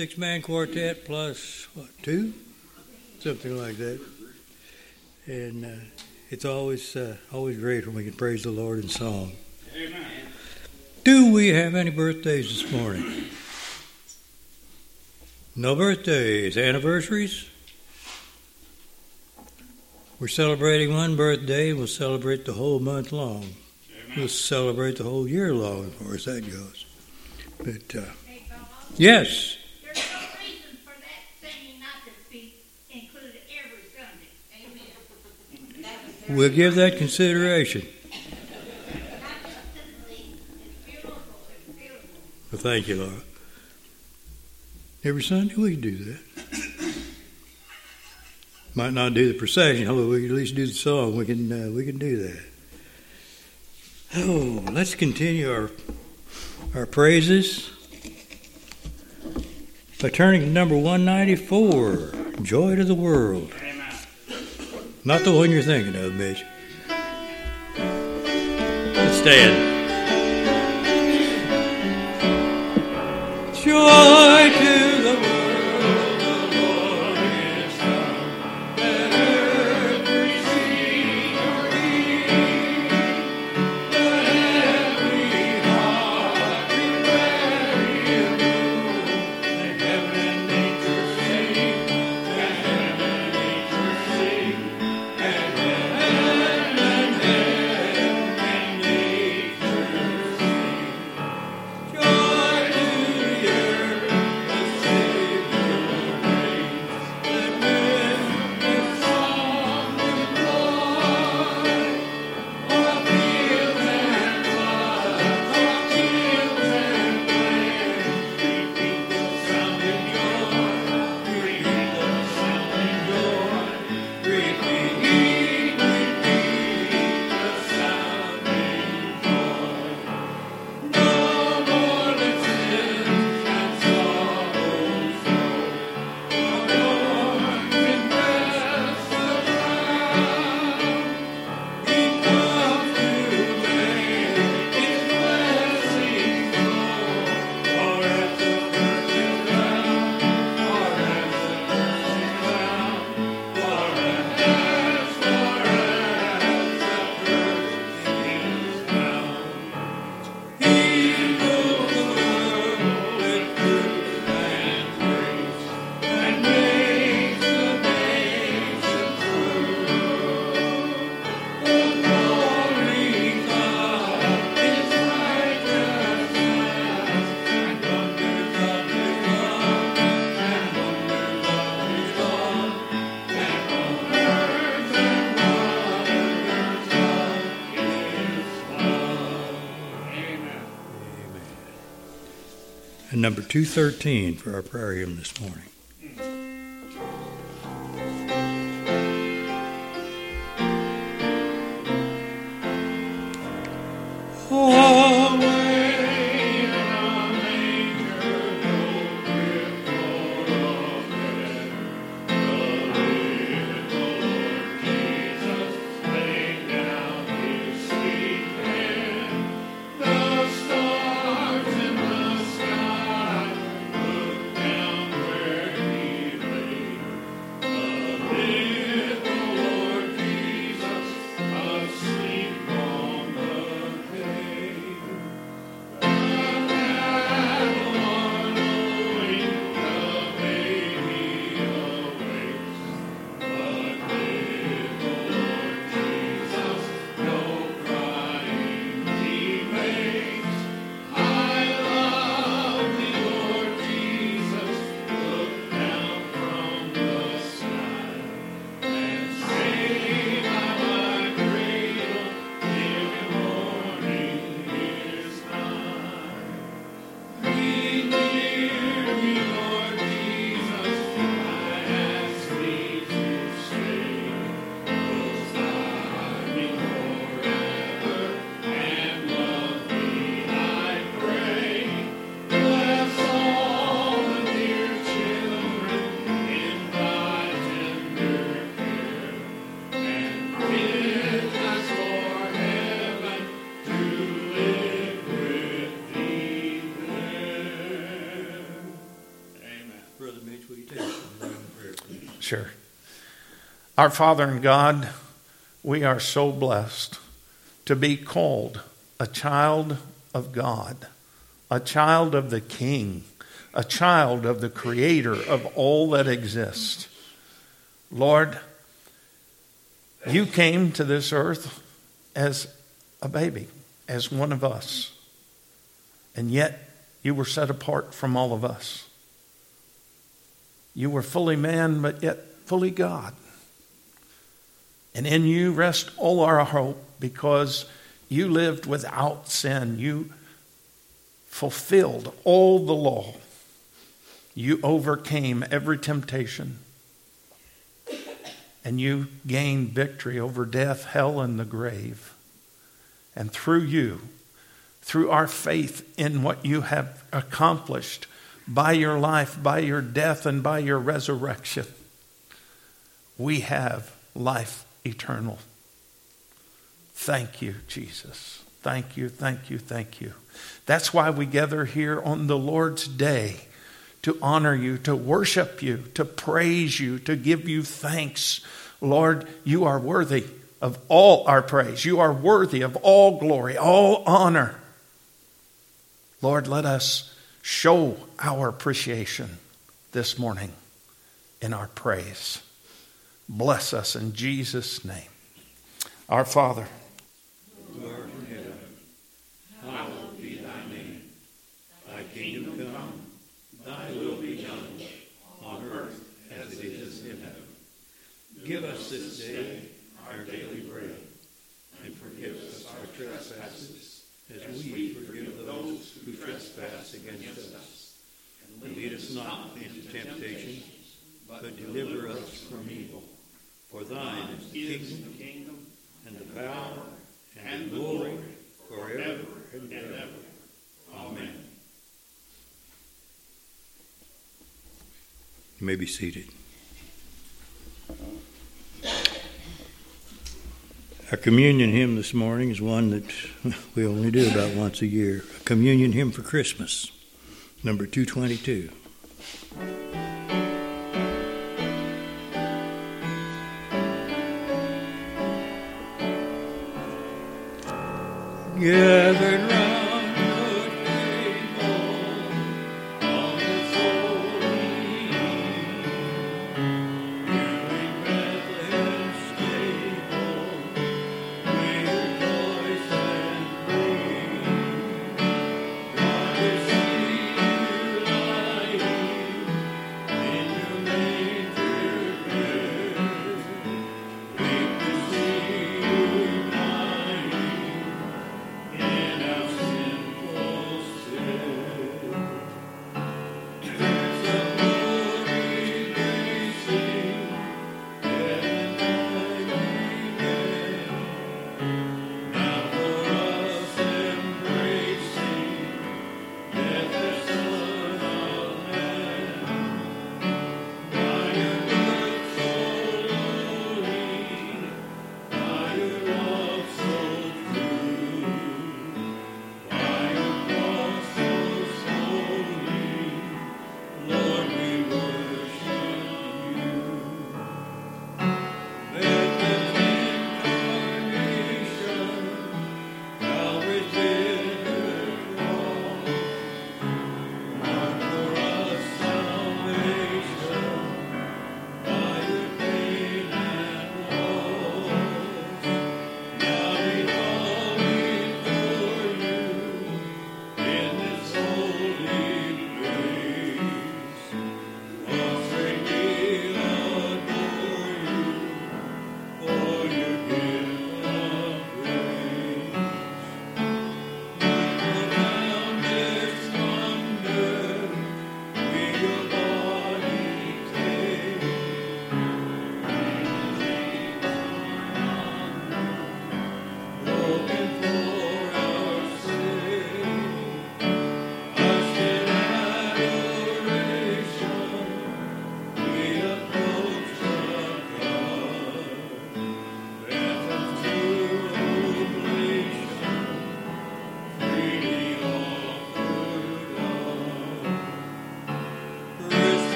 six man quartet plus, what, two? Something like that. And uh, it's always, uh, always great when we can praise the Lord in song. Amen. Do we have any birthdays this morning? No birthdays. Anniversaries? We're celebrating one birthday. and We'll celebrate the whole month long. We'll celebrate the whole year long as far as that goes. But, uh, yes, there's no reason for that singing not to be included every Sunday. Amen. We'll give that consideration. Well, thank you, Laura. Every Sunday we can do that. Might not do the procession, although we can at least do the song. We can uh, we can do that. Oh, let's continue our our praises by turning to number one ninety four, "Joy to the World." Not the one you're thinking of, Mitch. Let's stand. Joy 213 for our prayer hymn this morning. Our Father and God, we are so blessed to be called a child of God, a child of the King, a child of the Creator of all that exists. Lord, you came to this earth as a baby, as one of us, and yet you were set apart from all of us. You were fully man, but yet fully God. And in you rest all our hope because you lived without sin. You fulfilled all the law. You overcame every temptation. And you gained victory over death, hell, and the grave. And through you, through our faith in what you have accomplished by your life, by your death, and by your resurrection, we have life eternal. Thank you, Jesus. Thank you, thank you, thank you. That's why we gather here on the Lord's day to honor you, to worship you, to praise you, to give you thanks. Lord, you are worthy of all our praise. You are worthy of all glory, all honor. Lord, let us show our appreciation this morning in our praise. Bless us in Jesus' name. Our Father, who art in heaven, hallowed be thy name. Thy kingdom come, thy will be done, on earth as it is in heaven. Give us this day our daily bread, and forgive us our trespasses, as we forgive those who trespass against us. And lead us not into temptation, but deliver us from evil. Thine is the kingdom, and the power, and the glory, forever and ever. Amen. You may be seated. Our communion hymn this morning is one that we only do about once a year. A communion hymn for Christmas, number 222. Gathered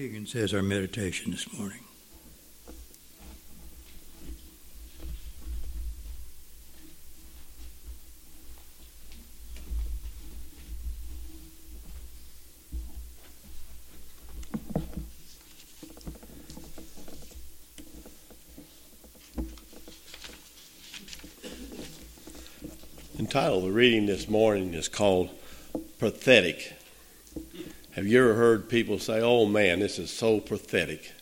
Higgins has our meditation this morning. The title of the reading this morning is called Pathetic. Have you ever heard people say, oh man, this is so pathetic?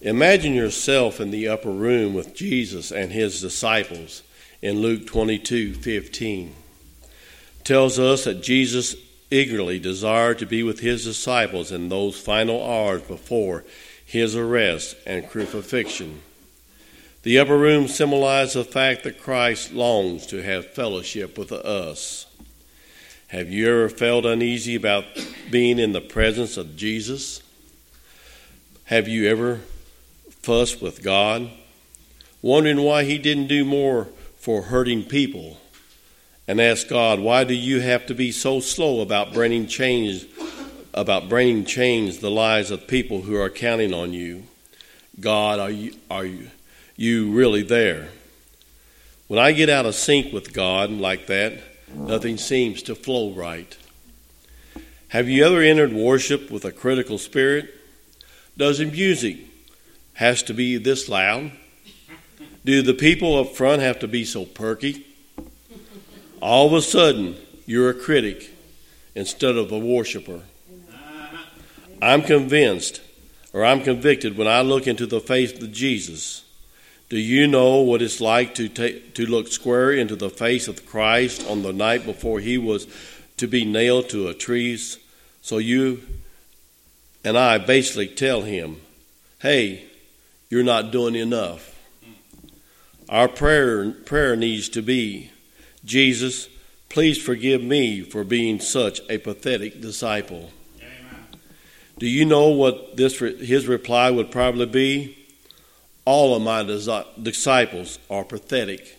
Imagine yourself in the upper room with Jesus and his disciples in Luke 22 15. Tells us that Jesus eagerly desired to be with his disciples in those final hours before his arrest and crucifixion. The upper room symbolizes the fact that Christ longs to have fellowship with us. Have you ever felt uneasy about being in the presence of Jesus? Have you ever fussed with God, wondering why He didn't do more for hurting people? And ask God, why do you have to be so slow about bringing change, about bringing change the lives of people who are counting on you? God, are you, are you, you really there? When I get out of sync with God like that, nothing seems to flow right. Have you ever entered worship with a critical spirit? Does music has to be this loud? Do the people up front have to be so perky? All of a sudden, you're a critic instead of a worshiper. I'm convinced, or I'm convicted, when I look into the face of Jesus. Do you know what it's like to, take, to look square into the face of Christ on the night before he was to be nailed to a tree? So you and I basically tell him, hey, you're not doing enough. Our prayer, prayer needs to be, Jesus, please forgive me for being such a pathetic disciple. Amen. Do you know what this his reply would probably be? All of my disciples are pathetic.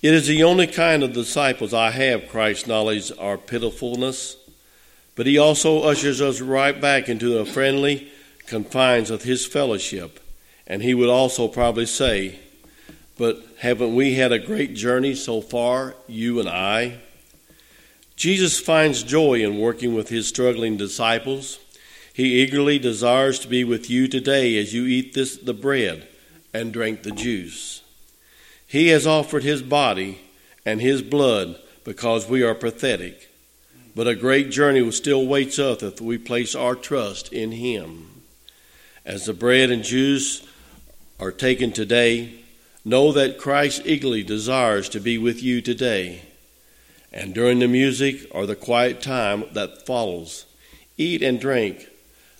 It is the only kind of disciples I have, Christ's knowledge, are pitifulness. But he also ushers us right back into the friendly confines of his fellowship. And he would also probably say, But haven't we had a great journey so far, you and I? Jesus finds joy in working with his struggling disciples. He eagerly desires to be with you today as you eat this, the bread and drink the juice. He has offered his body and his blood because we are pathetic. But a great journey still waits us if we place our trust in him. As the bread and juice are taken today, know that Christ eagerly desires to be with you today. And during the music or the quiet time that follows, eat and drink,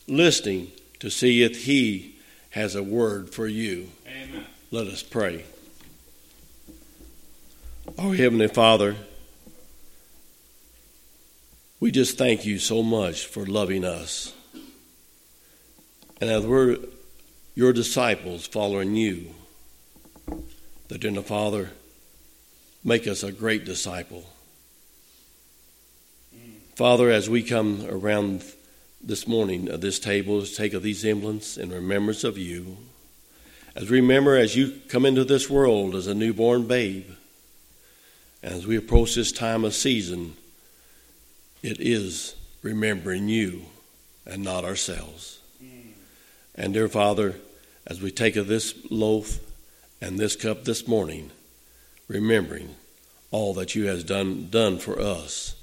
listening to see if He has a word for you. Amen. Let us pray. Our Heavenly Father, we just thank you so much for loving us. And as we're your disciples following you, that in the Father, make us a great disciple. Mm. Father, as we come around this morning at this table, take of these emblems in remembrance of you. As we remember as you come into this world as a newborn babe, as we approach this time of season, it is remembering you and not ourselves. And dear Father, as we take of this loaf and this cup this morning, remembering all that you has done done for us.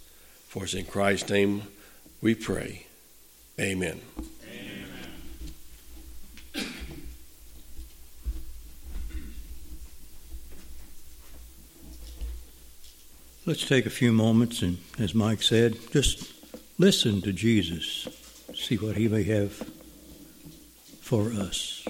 For it's in Christ's name we pray. Amen. Let's take a few moments and, as Mike said, just listen to Jesus, see what he may have for us.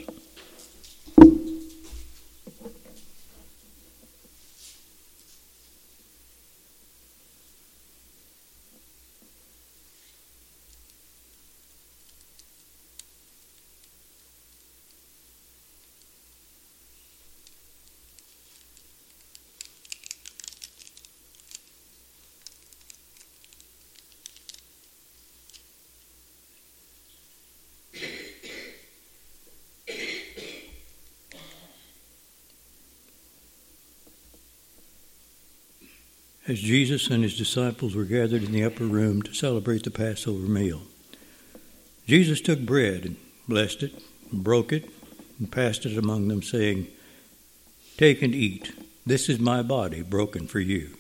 As Jesus and his disciples were gathered in the upper room to celebrate the Passover meal. Jesus took bread and blessed it, and broke it, and passed it among them, saying, Take and eat. This is my body broken for you.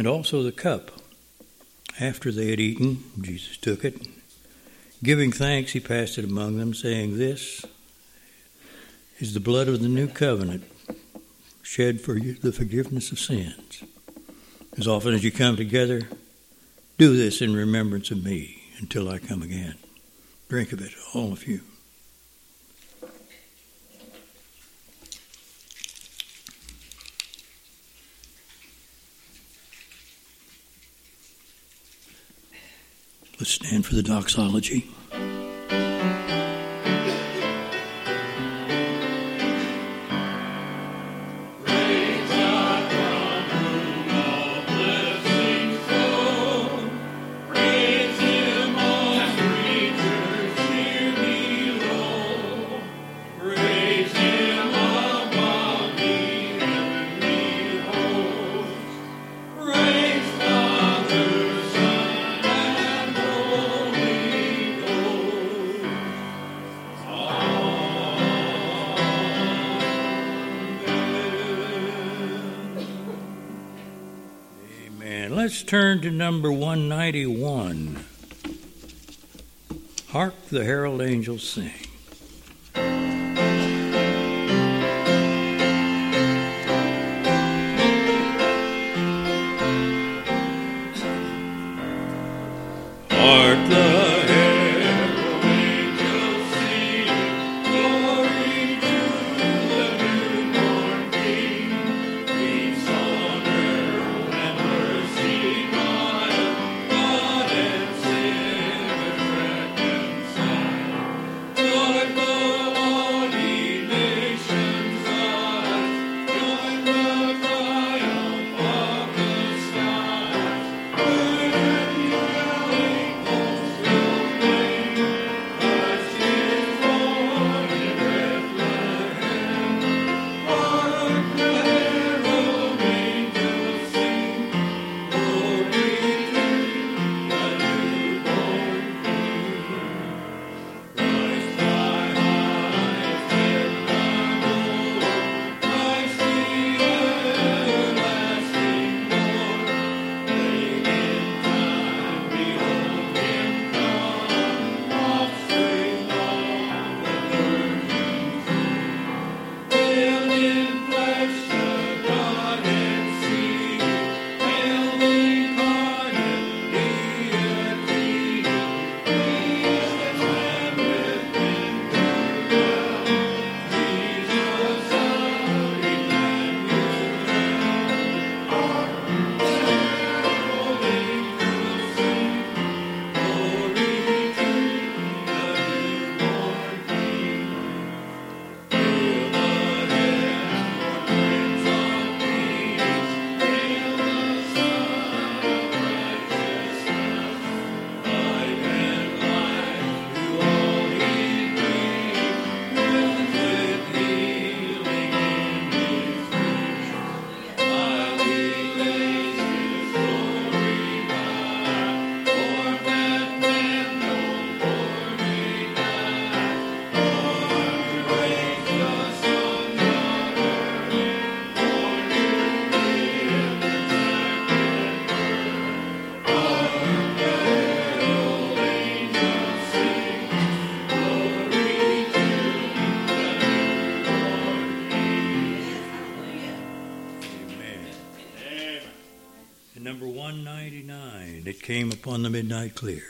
And also the cup. After they had eaten, Jesus took it. Giving thanks, he passed it among them, saying, This is the blood of the new covenant, shed for the forgiveness of sins. As often as you come together, do this in remembrance of me until I come again. Drink of it, all of you. Let's stand for the doxology. Number 191. Hark the herald angels sing. Upon the midnight clear.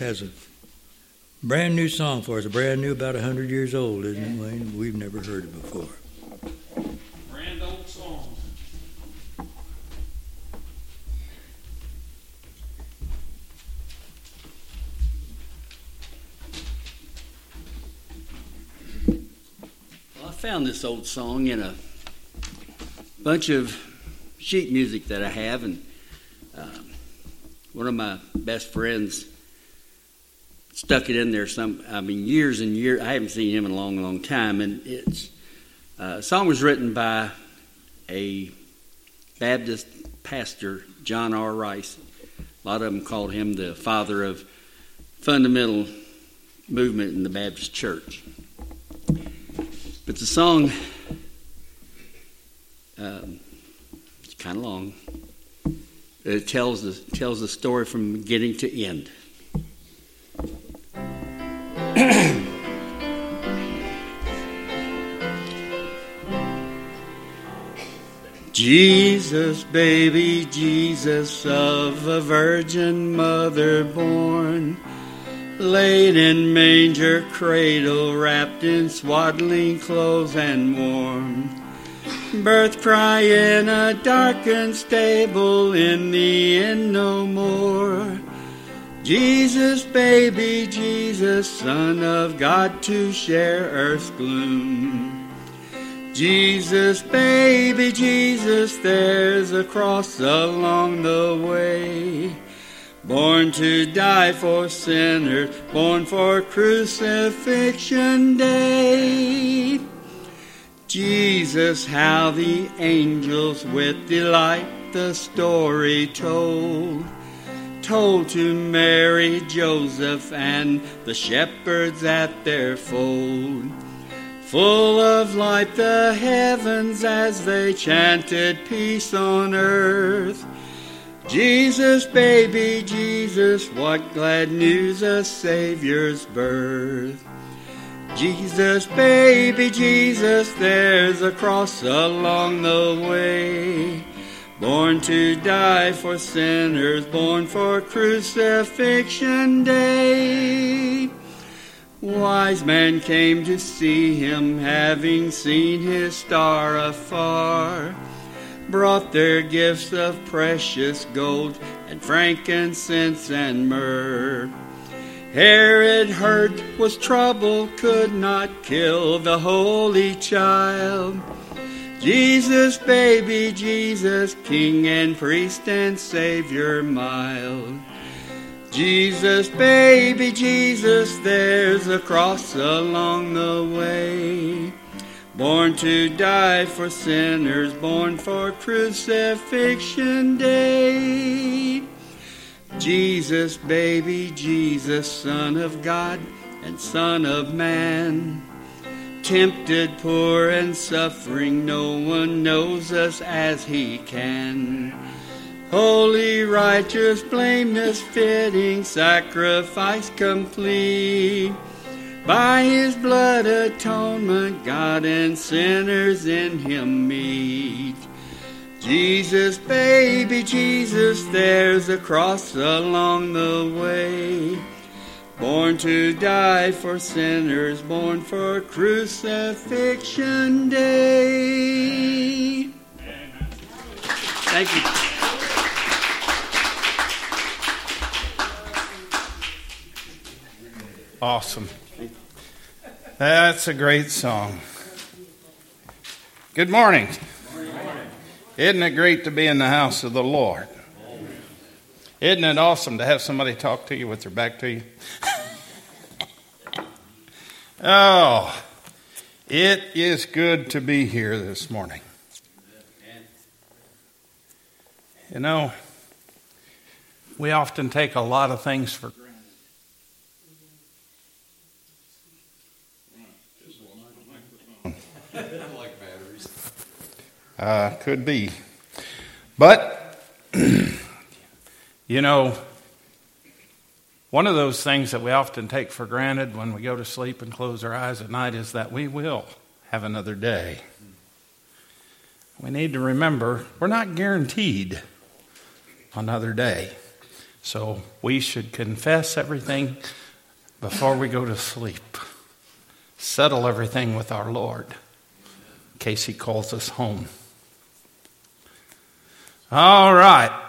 Morris has a brand new song for us, a brand new, about 100 years old, isn't it, Wayne? We've never heard it before. Brand old song. Well, I found this old song in a bunch of sheet music that I have, and um, one of my best friends stuck it in there. Some, I mean, years and years. I haven't seen him in a long, long time, and it's uh, a song was written by a Baptist pastor, John R. Rice. A lot of them called him the father of fundamental movement in the Baptist church. But the song, um, it's kind of long. It tells the, tells the story from beginning to end. Jesus, baby Jesus, of a virgin mother born, laid in manger cradle, wrapped in swaddling clothes and warm. Birth cry in a darkened stable, in the end no more. Jesus, baby Jesus, Son of God, to share earth's gloom. Jesus, baby Jesus, there's a cross along the way. Born to die for sinners, born for crucifixion day. Jesus, how the angels with delight the story told. Told to Mary, Joseph, and the shepherds at their fold. Full of light the heavens as they chanted peace on earth. Jesus, baby Jesus, what glad news a Savior's birth. Jesus, baby Jesus, there's a cross along the way. Born to die for sinners, born for crucifixion day. Wise men came to see him, having seen his star afar. Brought their gifts of precious gold and frankincense and myrrh. Herod heard, was troubled, could not kill the holy child. Jesus, baby Jesus, King and priest and Savior mild. Jesus, baby Jesus, there's a cross along the way. Born to die for sinners, born for crucifixion day. Jesus, baby Jesus, Son of God and Son of Man. Tempted, poor, and suffering, no one knows us as He can. Holy, righteous, blameless, fitting, sacrifice complete. By His blood atonement, God and sinners in Him meet. Jesus, baby Jesus, there's a cross along the way. Born to die for sinners, born for crucifixion day. Thank you. Awesome. That's a great song. Good morning. Isn't it great to be in the house of the Lord? Isn't it awesome to have somebody talk to you with their back to you? oh, it is good to be here this morning. You know, we often take a lot of things for granted. Uh, could be. But, you know, one of those things that we often take for granted when we go to sleep and close our eyes at night is that we will have another day. We need to remember we're not guaranteed another day. So we should confess everything before we go to sleep. Settle everything with our Lord in case He calls us home. All right.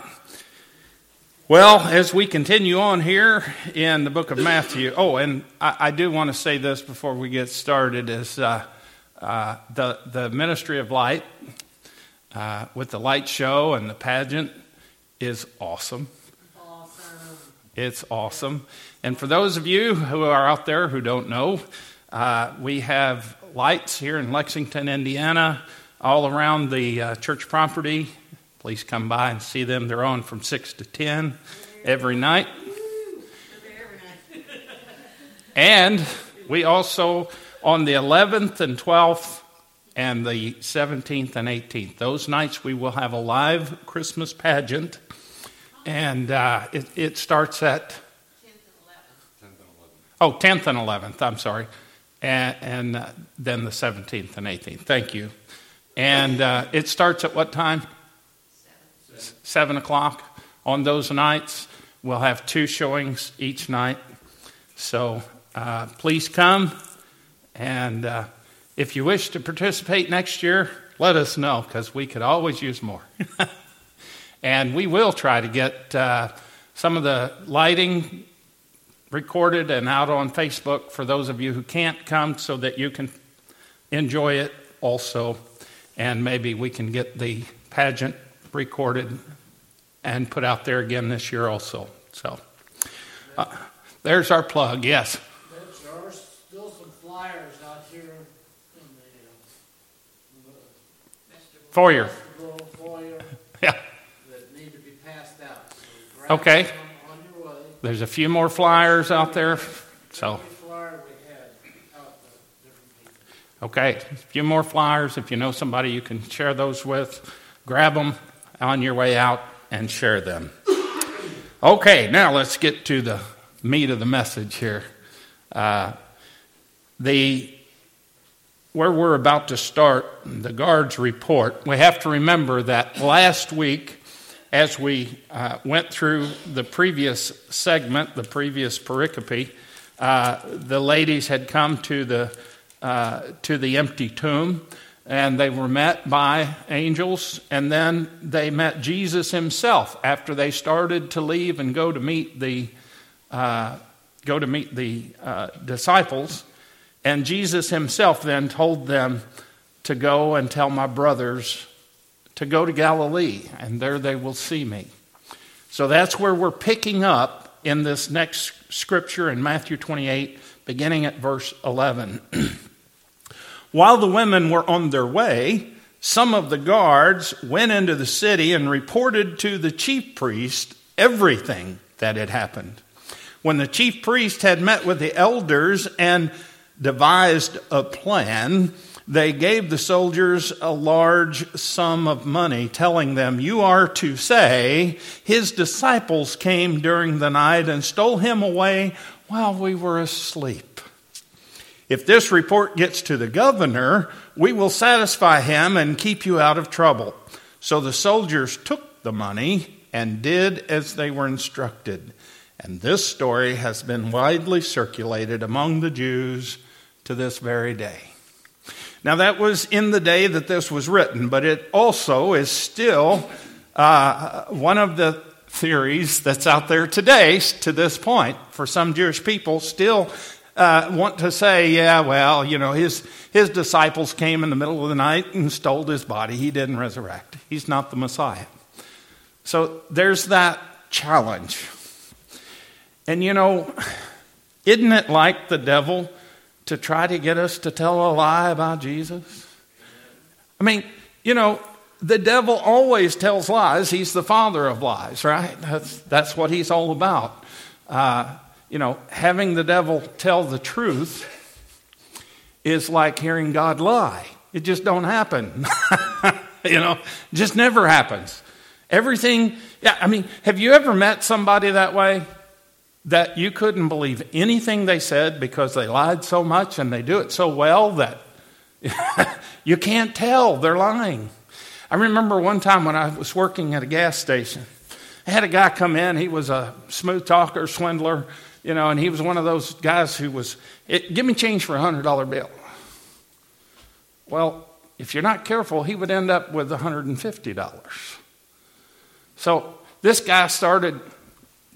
Well, as we continue on here in the book of Matthew, oh, and I, I do want to say this before we get started: is uh, uh, the the ministry of light uh, with the light show and the pageant is awesome. Awesome. It's awesome. And for those of you who are out there who don't know, uh, we have lights here in Lexington, Indiana, all around the uh, church property. Please come by and see them. They're on from 6 to 10 every night. And we also, on the 11th and 12th, and the 17th and 18th. Those nights we will have a live Christmas pageant, and uh, it, it, starts at 10th and 11th. Oh, 10th and 11th, I'm sorry. And, and uh, then the 17th and 18th. Thank you. And uh, it starts at what time? Seven. Seven o'clock on those nights. We'll have two showings each night. So uh, please come and uh, if you wish to participate next year, let us know because we could always use more. and we will try to get uh, some of the lighting recorded and out on Facebook for those of you who can't come so that you can enjoy it also. And maybe we can get the pageant recorded and put out there again this year also. So uh, there's our plug, yes. There are still some flyers out here in the, uh, foyer. Yeah. That need to be passed out. So okay. There's a few more flyers out there. So. Okay, a few more flyers. If you know somebody you can share those with, grab them on your way out and share them. Okay, now let's get to the meat of the message here. Uh, the where we're about to start, the guards report, we have to remember that last week, as we uh, went through the previous segment, the previous pericope, uh, the ladies had come to the, uh, to the empty tomb and they were met by angels, and then they met Jesus himself after they started to leave and go to meet the, uh, go to meet the uh, disciples. And Jesus himself then told them to go and tell my brothers to go to Galilee, and there they will see me. So that's where we're picking up in this next scripture in Matthew 28, beginning at verse 11. While the women were on their way, some of the guards went into the city and reported to the chief priest everything that had happened. When the chief priest had met with the elders and devised a plan. They gave the soldiers a large sum of money, telling them, You are to say, His disciples came during the night and stole him away while we were asleep. If this report gets to the governor, we will satisfy him and keep you out of trouble. So the soldiers took the money and did as they were instructed. And this story has been widely circulated among the Jews to this very day. Now, that was in the day that this was written, but it also is still uh, one of the theories that's out there today to this point for some Jewish people still uh, want to say, yeah, well, you know, his, his disciples came in the middle of the night and stole his body. He didn't resurrect. He's not the Messiah. So there's that challenge. And you know, isn't it like the devil to try to get us to tell a lie about Jesus? I mean, you know, the devil always tells lies. He's the father of lies, right? That's, that's what he's all about. Uh, you know, having the devil tell the truth is like hearing God lie. It just don't happen. you know, just never happens. Everything, yeah, I mean, have you ever met somebody that way? That you couldn't believe anything they said because they lied so much and they do it so well that you can't tell they're lying. I remember one time when I was working at a gas station, I had a guy come in. He was a smooth talker, swindler, you know, and he was one of those guys who was, give me change for a $100 bill. Well, if you're not careful, he would end up with $150. So this guy started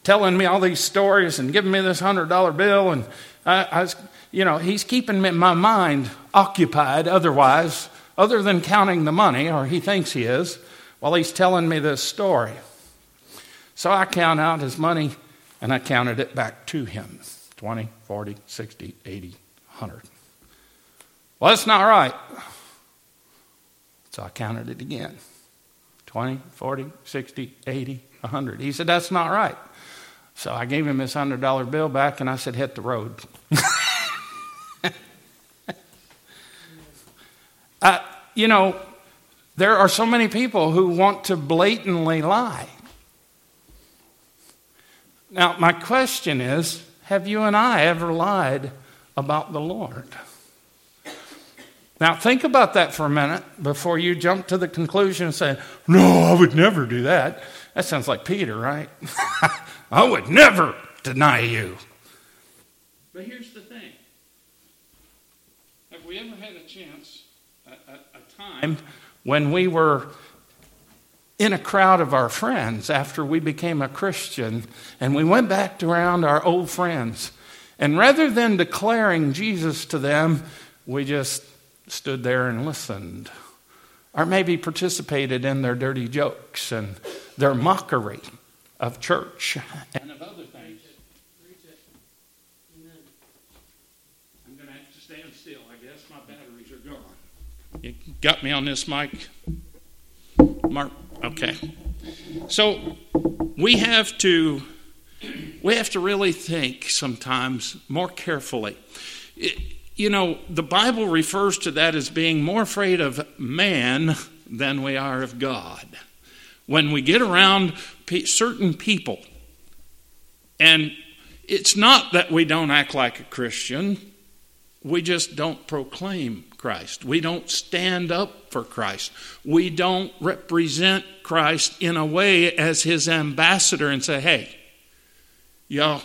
telling me all these stories and giving me this $100 bill, and I, I was, you know, he's keeping my mind occupied otherwise, other than counting the money, or he thinks he is, while he's telling me this story. So I count out his money and I counted it back to him 20, 40, 60, 80, 100. Well, that's not right. So I counted it again 20, 40, 60, 80, 100. He said, That's not right. So I gave him his $100 bill back and I said, Hit the road. uh, you know, there are so many people who want to blatantly lie. Now, my question is have you and I ever lied about the Lord? Now, think about that for a minute before you jump to the conclusion and say, No, I would never do that. That sounds like Peter, right? I would never deny you. But here's the thing Have we ever had a chance, a, a, a time, when we were in a crowd of our friends after we became a Christian, and we went back around our old friends. And rather than declaring Jesus to them, we just stood there and listened. Or maybe participated in their dirty jokes and their mockery of church and of other things. I'm going to have to stand still. I guess my batteries are gone. You got me on this mic? Mark? Okay. So we have to we have to really think sometimes more carefully. It, you know, the Bible refers to that as being more afraid of man than we are of God. When we get around certain people, and it's not that we don't act like a Christian, we just don't proclaim Christ. We don't stand up for Christ. We don't represent Christ in a way as his ambassador and say, hey, y'all,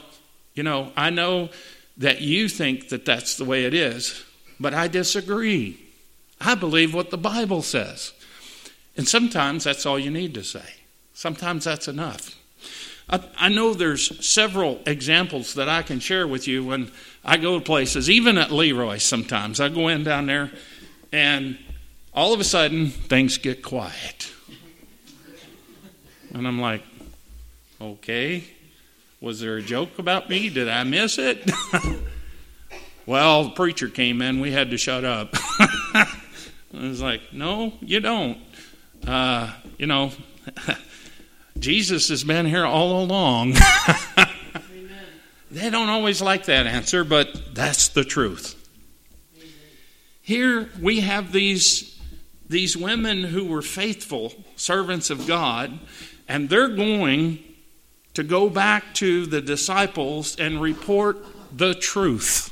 you know, I know that you think that that's the way it is, but I disagree. I believe what the Bible says. And sometimes that's all you need to say. Sometimes that's enough. I, I know there's several examples that I can share with you when I go to places, even at Leroy sometimes. I go in down there and all of a sudden things get quiet. And I'm like, okay, was there a joke about me? Did I miss it? well, the preacher came in, we had to shut up. I was like, no, you don't. Uh, you know, Jesus has been here all along. they don't always like that answer, but that's the truth. Here we have these, these women who were faithful servants of God, and they're going to go back to the disciples and report the truth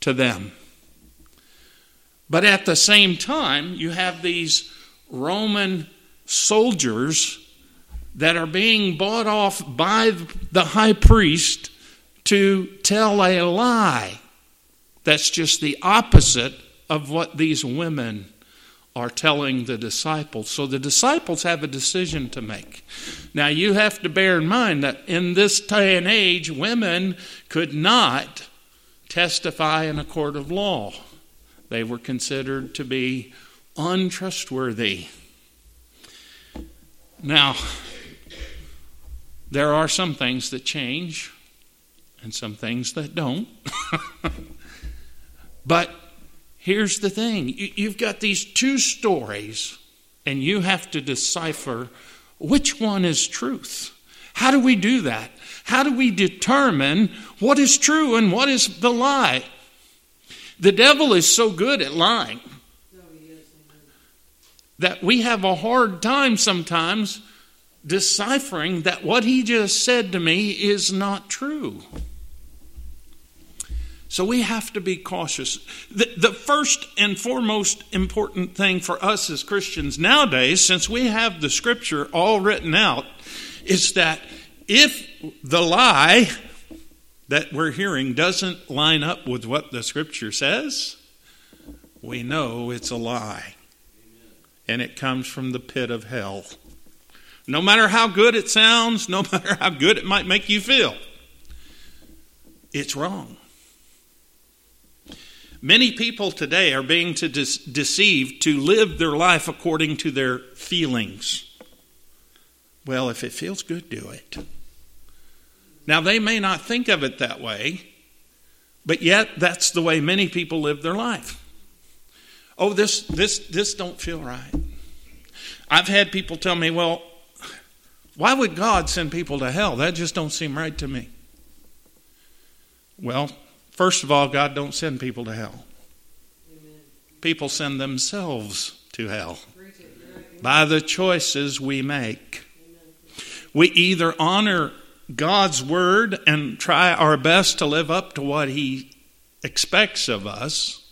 to them. But at the same time, you have these Roman soldiers that are being bought off by the high priest to tell a lie. That's just the opposite of what these women are telling the disciples. So the disciples have a decision to make. Now, you have to bear in mind that in this day and age, women could not testify in a court of law, they were considered to be untrustworthy. Now, there are some things that change and some things that don't. but here's the thing you've got these two stories and you have to decipher which one is truth. How do we do that? How do we determine what is true and what is the lie? The devil is so good at lying that we have a hard time sometimes deciphering that what he just said to me is not true. So we have to be cautious. The, the, first and foremost important thing for us as Christians nowadays, since we have the scripture all written out, is that if the lie that we're hearing doesn't line up with what the scripture says, we know it's a lie. And it comes from the pit of hell. No matter how good it sounds, no matter how good it might make you feel, it's wrong. Many people today are being to de- deceived to live their life according to their feelings. Well, if it feels good, do it. Now, they may not think of it that way, but yet that's the way many people live their life. Oh, this, this, this don't feel right. I've had people tell me, well, why would God send people to hell? That just don't seem right to me. Well, First of all, God don't send people to hell. Amen. People send themselves to hell by the choices we make. We either honor God's word and try our best to live up to what He expects of us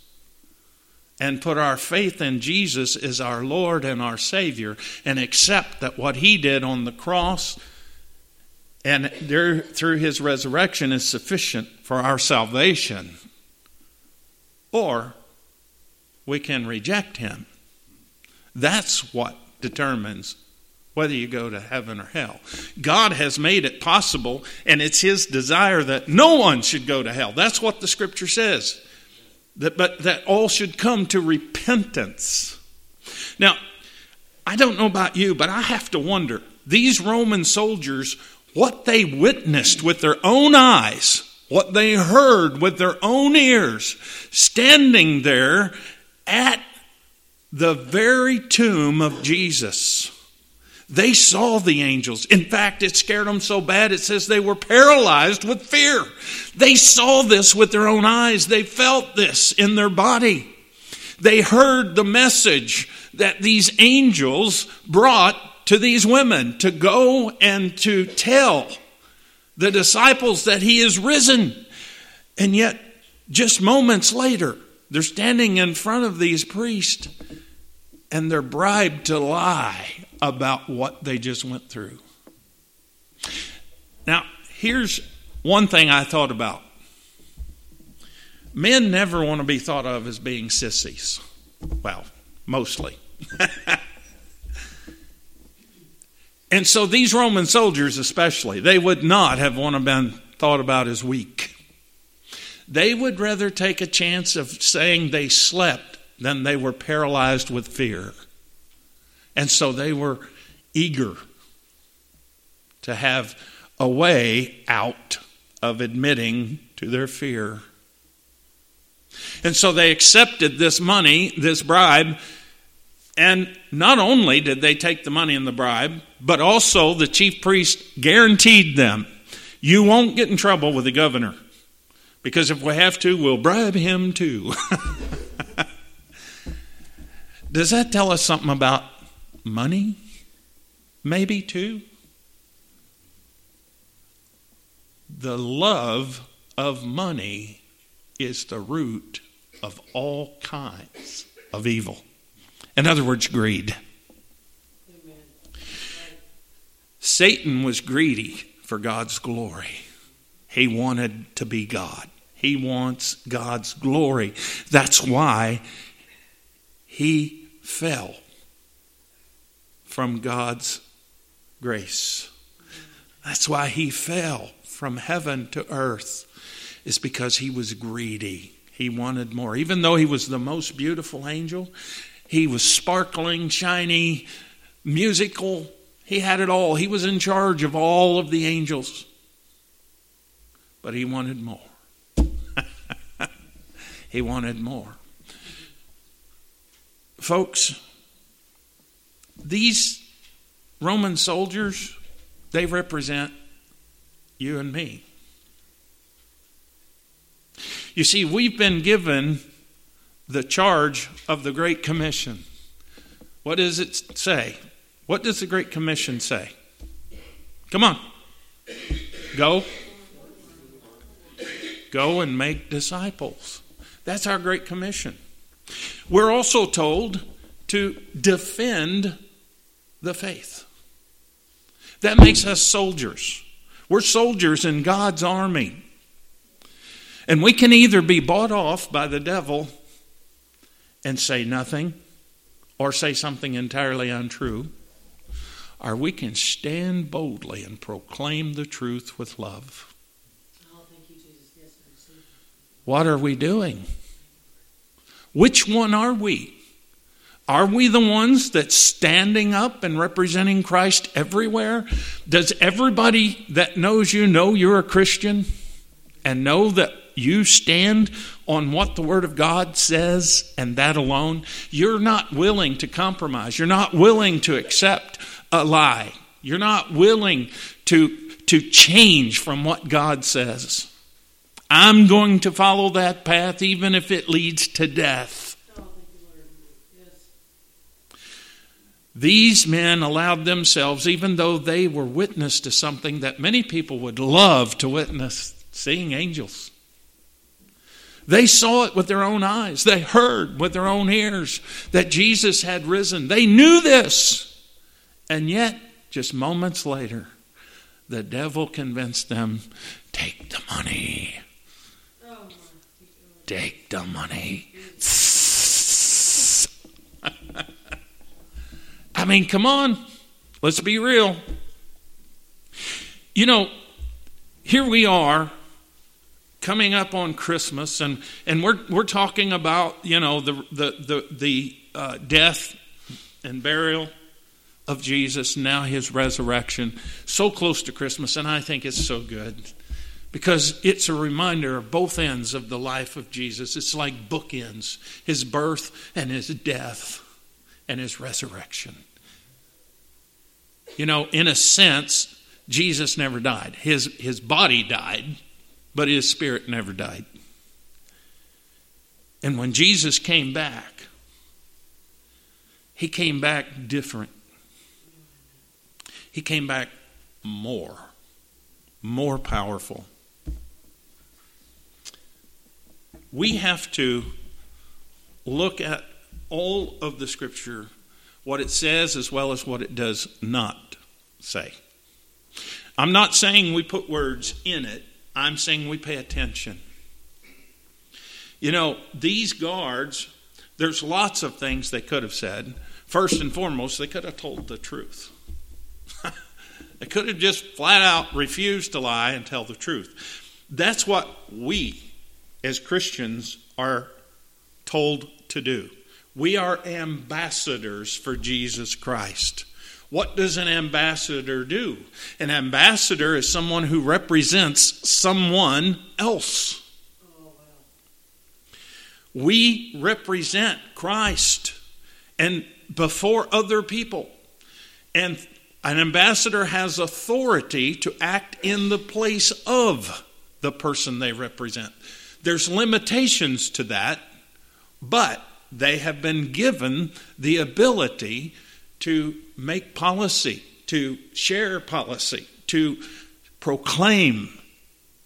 and put our faith in Jesus as our Lord and our Savior and accept that what He did on the cross and there, through his resurrection is sufficient for our salvation. Or we can reject him. That's what determines whether you go to heaven or hell. God has made it possible, and it's his desire that no one should go to hell. That's what the scripture says. That, but that all should come to repentance. Now, I don't know about you, but I have to wonder. These Roman soldiers what they witnessed with their own eyes, what they heard with their own ears, standing there at the very tomb of Jesus. They saw the angels. In fact, it scared them so bad, it says they were paralyzed with fear. They saw this with their own eyes, they felt this in their body. They heard the message that these angels brought to these women to go and to tell the disciples that he is risen. And yet, just moments later, they're standing in front of these priests and they're bribed to lie about what they just went through. Now, here's one thing I thought about men never want to be thought of as being sissies. Well, mostly. And so these Roman soldiers, especially, they would not have want to been thought about as weak. They would rather take a chance of saying they slept than they were paralyzed with fear. And so they were eager to have a way out of admitting to their fear. And so they accepted this money, this bribe, and not only did they take the money and the bribe, but also the chief priest guaranteed them you won't get in trouble with the governor. Because if we have to, we'll bribe him too. Does that tell us something about money? Maybe too? The love of money is the root of all kinds of evil. In other words, greed. Satan was greedy for God's glory. He wanted to be God. He wants God's glory. That's why he fell from God's grace. That's why he fell from heaven to earth, is because he was greedy. He wanted more. Even though he was the most beautiful angel, he was sparkling, shiny, musical. He had it all. He was in charge of all of the angels. But he wanted more. he wanted more. Folks, these Roman soldiers, they represent you and me. You see, we've been given the charge of the Great Commission. What does it say? What does the Great Commission say? Come on. Go. Go and make disciples. That's our Great Commission. We're also told to defend the faith. That makes us soldiers. We're soldiers in God's army. And we can either be bought off by the devil and say nothing or say something entirely untrue, or we can stand boldly and proclaim the truth with love. What are we doing? Which one are we? Are we the ones that's standing up and representing Christ everywhere? Does everybody that knows you know you're a Christian and know that you stand on what the Word of God says and that alone? You're not willing to compromise. You're not willing to accept a lie. You're not willing to, to change from what God says. I'm going to follow that path even if it leads to death. These men allowed themselves, even though they were witness to something that many people would love to witness, seeing angels. They saw it with their own eyes. They heard with their own ears that Jesus had risen. They knew this. And yet, just moments later, the devil convinced them take the money. Take the money. I mean, come on. Let's be real. You know, here we are coming up on Christmas, and, and we're, we're talking about, you know, the, the, the, the uh, death and burial of Jesus, now his resurrection, so close to Christmas, and I think it's so good because it's a reminder of both ends of the life of Jesus. It's like bookends his birth and his death and his resurrection. You know, in a sense, Jesus never died. His, his body died, but his spirit never died. And when Jesus came back, he came back different. He came back more, more powerful. We have to look at all of the scripture, what it says as well as what it does not say. I'm not saying we put words in it, I'm saying we pay attention. You know, these guards, there's lots of things they could have said. First and foremost, they could have told the truth. they could have just flat out refused to lie and tell the truth. That's what we as Christians are told to do. We are ambassadors for Jesus Christ. What does an ambassador do? An ambassador is someone who represents someone else. We represent Christ and before other people. And an ambassador has authority to act in the place of the person they represent. There's limitations to that, but they have been given the ability to make policy, to share policy, to proclaim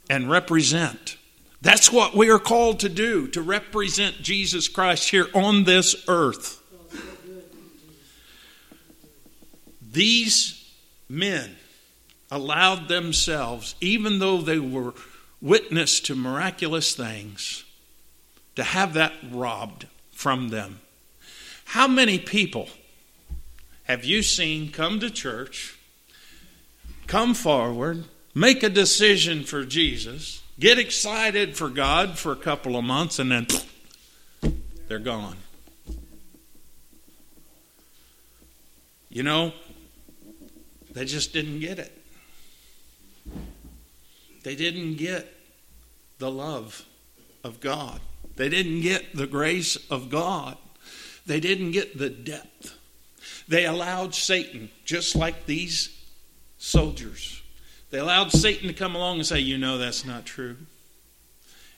and represent. That's what we are called to do, to represent Jesus Christ here on this earth. These men allowed themselves, even though they were witness to miraculous things, to have that robbed from them. How many people have you seen come to church, come forward, make a decision for Jesus, get excited for God for a couple of months, and then they're gone? You know, they just didn't get it. They didn't get the love of God. They didn't get the grace of God. They didn't get the depth. They allowed Satan, just like these soldiers, they allowed Satan to come along and say, You know, that's not true.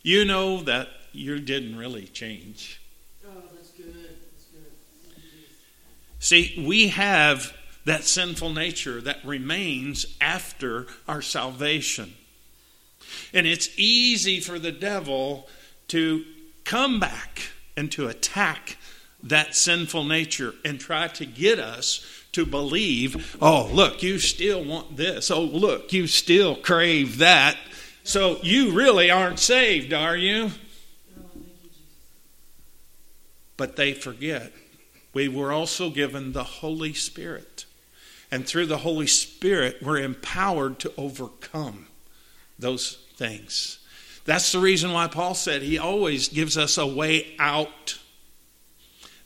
You know that you didn't really change. Oh, that's good. That's good. See, we have that sinful nature that remains after our salvation. And it's easy for the devil to come back and to attack that sinful nature and try to get us to believe, oh, look, you still want this. Oh, look, you still crave that. So you really aren't saved, are you? But they forget we were also given the Holy Spirit. And through the Holy Spirit, we're empowered to overcome those things. That's the reason why Paul said he always gives us a way out.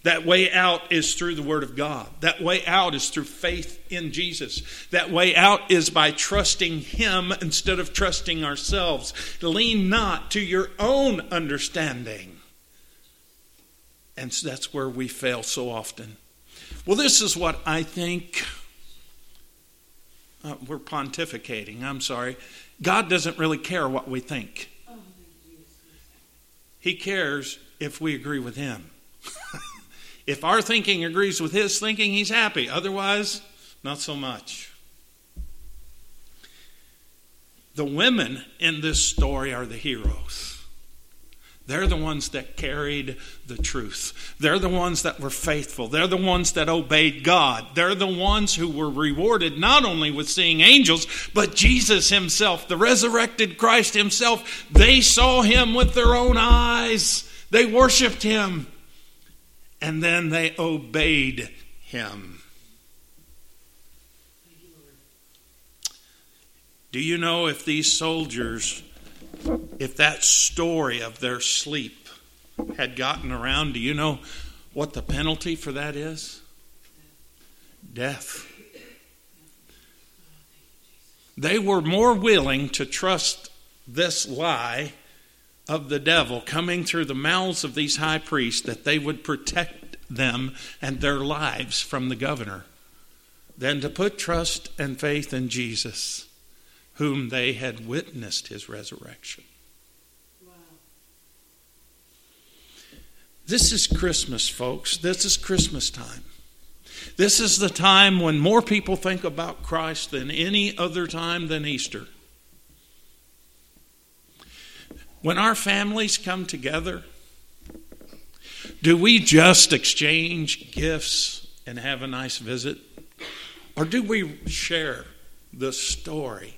That way out is through the Word of God. That way out is through faith in Jesus. That way out is by trusting Him instead of trusting ourselves. Lean not to your own understanding. And so that's where we fail so often. Well, this is what I think. Uh, we're pontificating, I'm sorry. God doesn't really care what we think. He cares if we agree with Him. if our thinking agrees with His thinking, He's happy. Otherwise, not so much. The women in this story are the heroes. They're the ones that carried the truth. They're the ones that were faithful. They're the ones that obeyed God. They're the ones who were rewarded not only with seeing angels, but Jesus himself, the resurrected Christ himself. They saw him with their own eyes. They worshiped him. And then they obeyed him. Do you know if these soldiers if that story of their sleep had gotten around, do you know what the penalty for that is? Death. They were more willing to trust this lie of the devil coming through the mouths of these high priests that they would protect them and their lives from the governor than to put trust and faith in Jesus whom they had witnessed his resurrection. Wow. This is Christmas, folks. This is Christmas time. This is the time when more people think about Christ than any other time than Easter. When our families come together, do we just exchange gifts and have a nice visit? Or do we share the story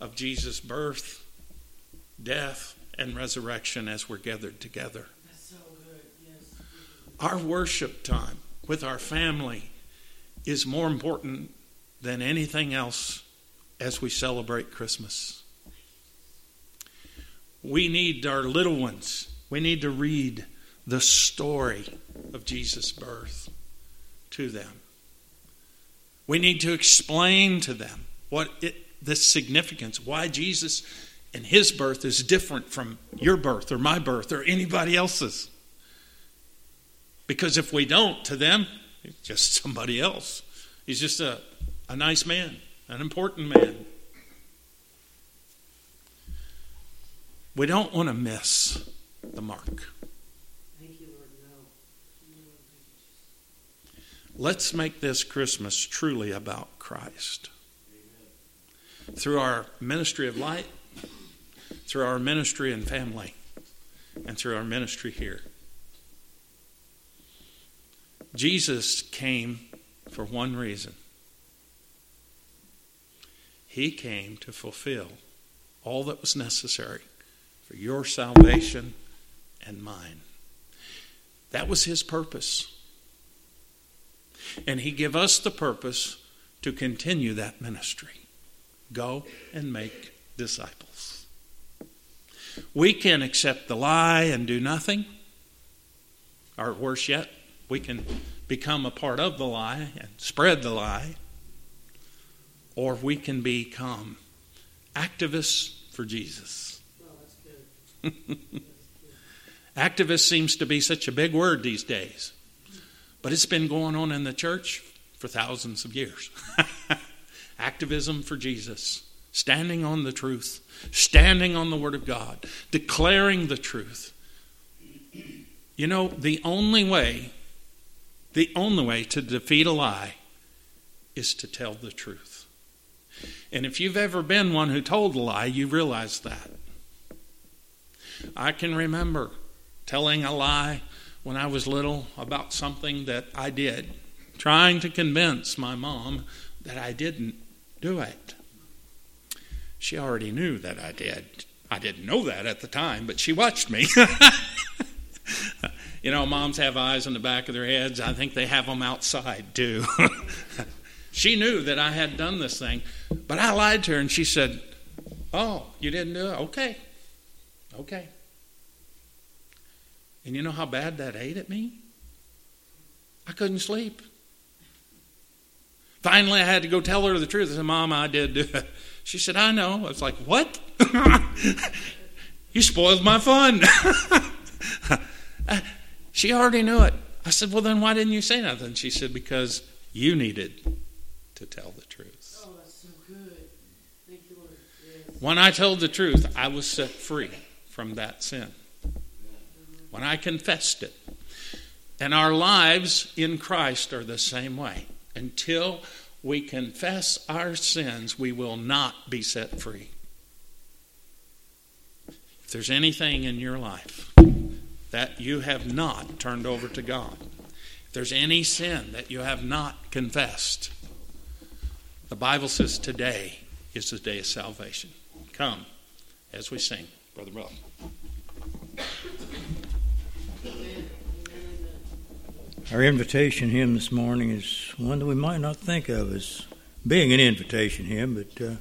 of Jesus' birth, death, and resurrection as we're gathered together. Our worship time with our family is more important than anything else as we celebrate Christmas. We need our little ones, we need to read the story of Jesus' birth to them. We need to explain to them what it the significance, why Jesus and his birth is different from your birth or my birth or anybody else's. Because if we don't, to them, he's just somebody else. He's just a, a nice man, an important man. We don't want to miss the mark. Thank you, Lord. No. No, thank you, Let's make this Christmas truly about Christ through our ministry of light, through our ministry and family, and through our ministry here. Jesus came for one reason He came to fulfill all that was necessary for your salvation and mine. That was His purpose. And He gave us the purpose to continue that ministry. Go and make disciples. We can accept the lie and do nothing, or worse yet, we can become a part of the lie and spread the lie, or we can become activists for Jesus. Activist seems to be such a big word these days, but it's been going on in the church for thousands of years. Activism for Jesus, standing on the truth, standing on the Word of God, declaring the truth. You know, the only way, the only way to defeat a lie is to tell the truth. And if you've ever been one who told a lie, you realize that. I can remember telling a lie when I was little about something that I did, trying to convince my mom that I didn't do it. She already knew that I did. I didn't know that at the time, but she watched me. you know, moms have eyes in the back of their heads. I think they have them outside too. she knew that I had done this thing, but I lied to her and she said, Oh, you didn't do it? Okay. Okay. And you know how bad that ate at me? I couldn't sleep. Finally, I had to go tell her the truth. I said, Mom, I did do it. She said, I know. I was like, What? you spoiled my fun. she already knew it. I said, Well, then why didn't you say nothing? She said, Because you needed to tell the truth. Oh, that's so good. Thank you, Lord. Yes. When I told the truth, I was set free from that sin. When I confessed it. And our lives in Christ are the same way. Until we confess our sins, we will not be set free. If there's anything in your life that you have not turned over to God, if there's any sin that you have not confessed, the Bible says today is the day of salvation. Come as we sing, Brother Ruff. Our invitation hymn this morning is one that we might not think of as being an invitation hymn, but uh,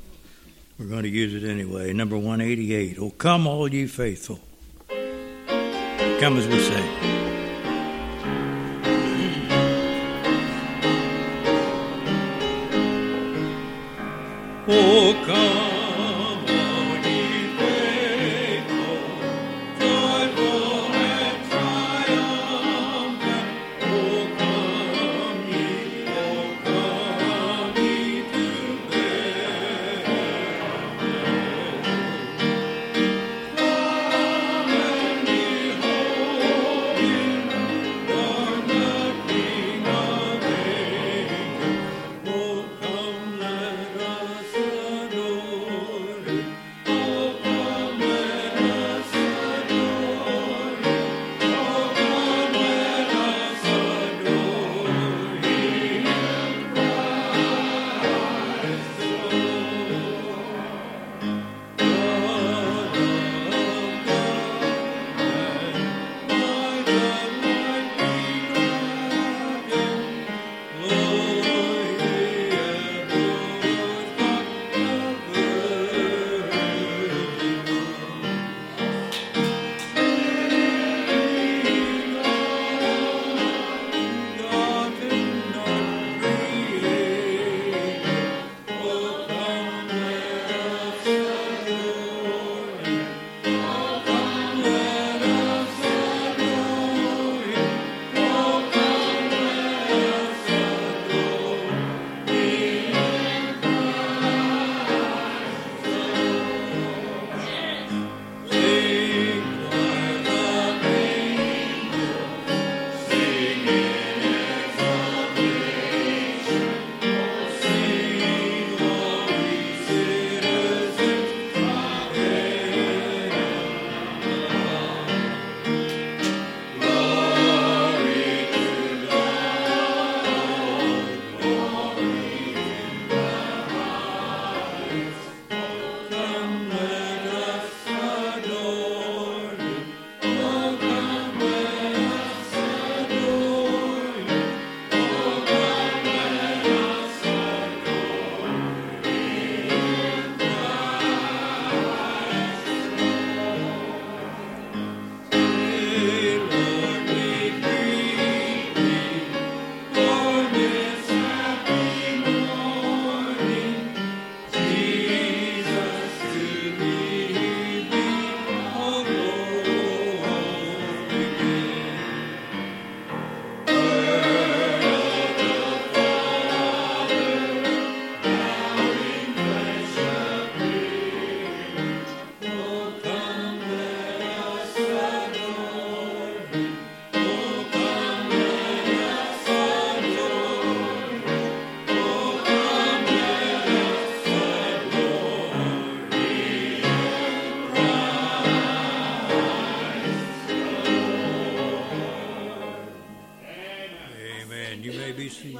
we're going to use it anyway. Number 188. Oh, come, all ye faithful. Come as we sing.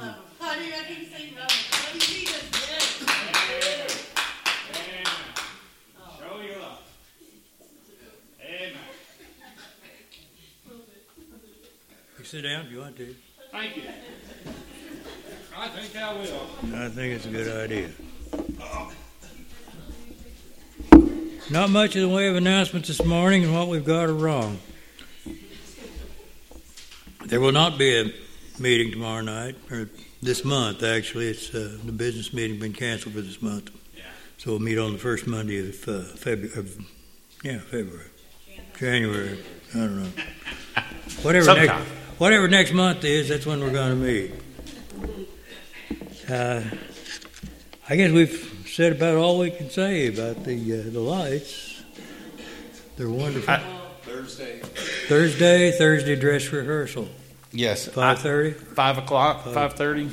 Blessing of the Lord Jesus. Show your love. Amen. You sit down if you want to. Thank you. I think I will. I think it's a good idea. Not much in the way of announcements this morning, and what we've got are wrong. There will not be a meeting tomorrow night, or this month, actually. It's uh, the business meeting been canceled for this month. So we'll meet on the first Monday of uh, February. Of, yeah, February. January. I don't know. Whatever Sometime. next, whatever next month is, that's when we're going to meet. Uh, I guess we've said about all we can say about the uh, the lights. They're wonderful. I- Thursday. Thursday, Thursday dress rehearsal, Yes. five thirty. Five o'clock, five thirty,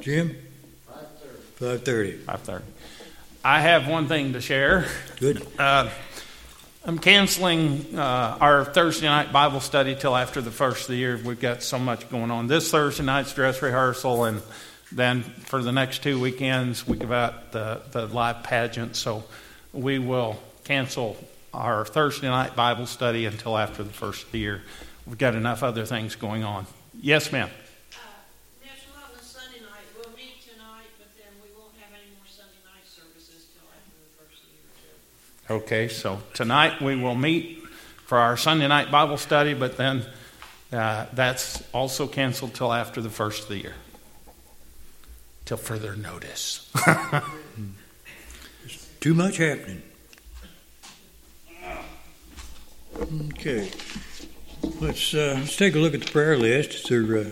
Jim, five thirty. five thirty. I have one thing to share. Good. Uh, I'm canceling uh, our Thursday night Bible study till after the first of the year. We've got so much going on. This Thursday night's dress rehearsal, and then for the next two weekends, we give out the, the live pageant. So we will cancel our Thursday night Bible study until after the first of the year. We've got enough other things going on. Yes, ma'am. Uh, National Outlet Sunday night, we'll meet tonight, but then we won't have any more Sunday night services till after the first year. Okay, so tonight we will meet for our Sunday night Bible study, but then uh, that's also canceled till after the first of the year, till further notice. Too much happening. Okay. Let's uh, let's take a look at the prayer list. Is there uh,